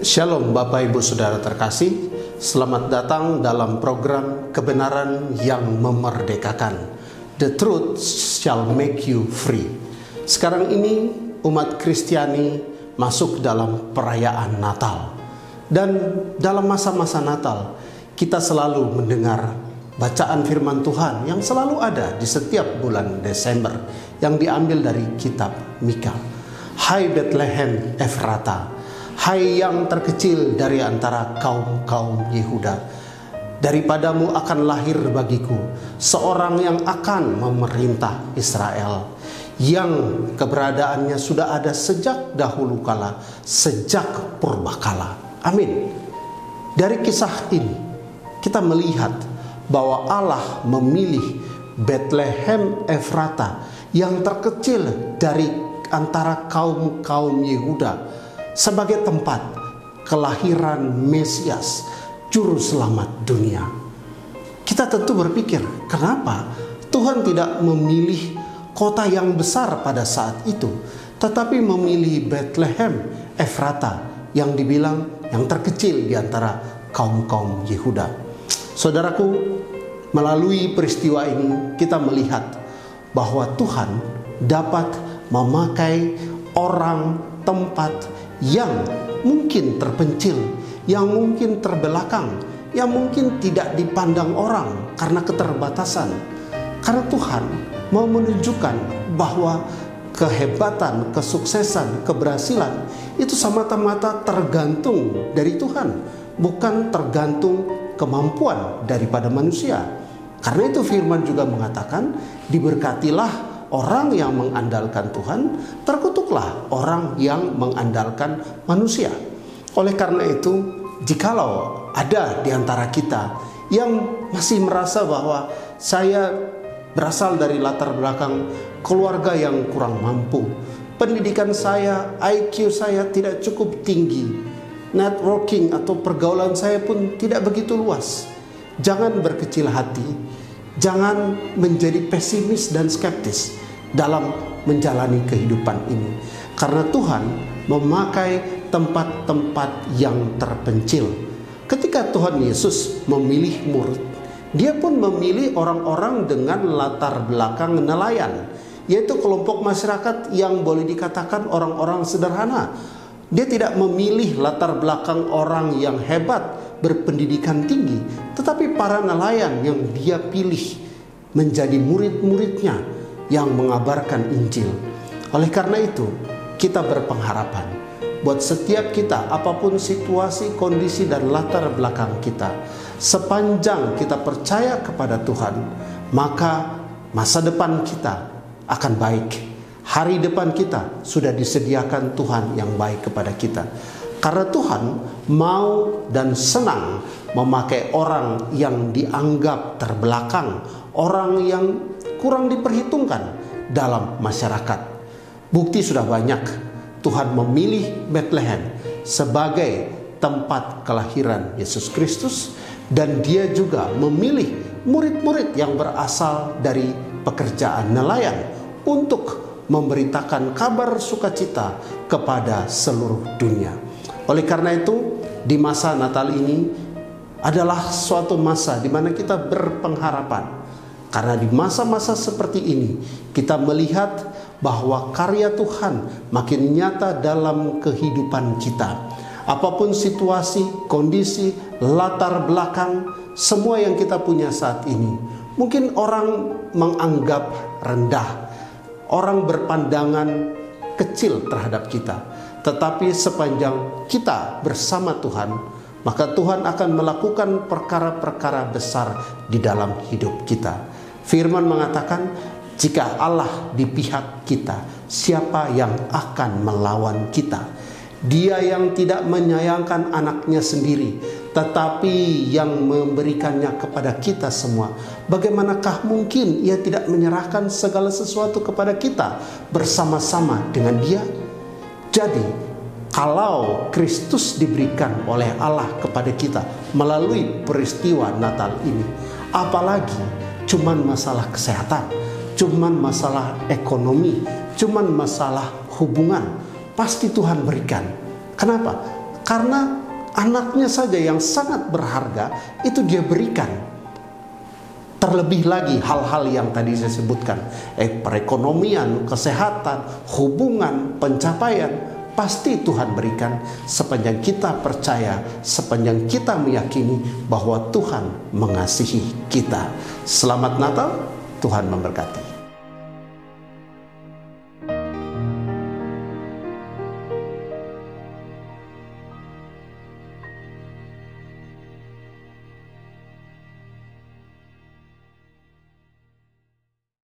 Shalom Bapak Ibu Saudara terkasih. Selamat datang dalam program kebenaran yang memerdekakan. The truth shall make you free. Sekarang ini umat Kristiani masuk dalam perayaan Natal. Dan dalam masa-masa Natal kita selalu mendengar bacaan firman Tuhan yang selalu ada di setiap bulan Desember yang diambil dari kitab Mika. Hai Bethlehem Efrata, Hai yang terkecil dari antara kaum-kaum Yehuda, daripadamu akan lahir bagiku seorang yang akan memerintah Israel, yang keberadaannya sudah ada sejak dahulu kala, sejak purbakala. Amin. Dari kisah ini, kita melihat bahwa Allah memilih Bethlehem Efrata yang terkecil dari antara kaum-kaum Yehuda sebagai tempat kelahiran Mesias, juru selamat dunia. Kita tentu berpikir, kenapa Tuhan tidak memilih kota yang besar pada saat itu, tetapi memilih Bethlehem, Efrata, yang dibilang yang terkecil di antara kaum-kaum Yehuda. Saudaraku, melalui peristiwa ini kita melihat bahwa Tuhan dapat memakai orang, tempat, yang mungkin terpencil, yang mungkin terbelakang, yang mungkin tidak dipandang orang karena keterbatasan. Karena Tuhan mau menunjukkan bahwa kehebatan, kesuksesan, keberhasilan itu semata-mata tergantung dari Tuhan, bukan tergantung kemampuan daripada manusia. Karena itu firman juga mengatakan, diberkatilah orang yang mengandalkan Tuhan, terkutuklah orang yang mengandalkan manusia. Oleh karena itu, jikalau ada di antara kita yang masih merasa bahwa saya berasal dari latar belakang keluarga yang kurang mampu, pendidikan saya, IQ saya tidak cukup tinggi, networking atau pergaulan saya pun tidak begitu luas. Jangan berkecil hati, jangan menjadi pesimis dan skeptis dalam menjalani kehidupan ini. Karena Tuhan memakai tempat-tempat yang terpencil. Ketika Tuhan Yesus memilih murid, dia pun memilih orang-orang dengan latar belakang nelayan, yaitu kelompok masyarakat yang boleh dikatakan orang-orang sederhana. Dia tidak memilih latar belakang orang yang hebat, berpendidikan tinggi, tetapi para nelayan yang dia pilih menjadi murid-muridnya yang mengabarkan Injil. Oleh karena itu, kita berpengharapan buat setiap kita, apa pun situasi, kondisi, dan latar belakang kita, sepanjang kita percaya kepada Tuhan, maka masa depan kita akan baik. Hari depan kita sudah disediakan Tuhan yang baik kepada kita. Karena Tuhan mau dan senang memakai orang yang dianggap terbelakang, orang yang kurang diperhitungkan dalam masyarakat. Bukti sudah banyak Tuhan memilih Bethlehem sebagai tempat kelahiran Yesus Kristus dan dia juga memilih murid-murid yang berasal dari pekerjaan nelayan untuk memberitakan kabar sukacita kepada seluruh dunia. Oleh karena itu, di masa Natal ini adalah suatu masa di mana kita berpengharapan karena di masa-masa seperti ini kita melihat bahwa karya Tuhan makin nyata dalam kehidupan kita. Apa pun situasi, kondisi, latar belakang, semua yang kita punya saat ini. Mungkin orang menganggap rendah. Orang berpandangan kecil terhadap kita. Tetapi sepanjang kita bersama Tuhan, maka Tuhan akan melakukan perkara-perkara besar di dalam hidup kita. Firman mengatakan, jika Allah di pihak kita, siapa yang akan melawan kita? Dia yang tidak menyayangkan anaknya sendiri, tetapi yang memberikannya kepada kita semua. Bagaimanakah mungkin ia tidak menyerahkan segala sesuatu kepada kita bersama-sama dengan Dia? Jadi, kalau Kristus diberikan oleh Allah kepada kita melalui peristiwa Natal ini, apalagi cuman masalah kesehatan, cuman masalah ekonomi, cuman masalah hubungan, pasti Tuhan berikan. Kenapa? karena anaknya saja yang sangat berharga itu dia berikan. Terlebih lagi hal-hal yang tadi saya sebutkan, eh perekonomian, kesehatan, hubungan, pencapaian, pasti Tuhan berikan sepanjang kita percaya, sepanjang kita meyakini bahwa Tuhan mengasihi kita. Selamat Natal, Tuhan memberkati.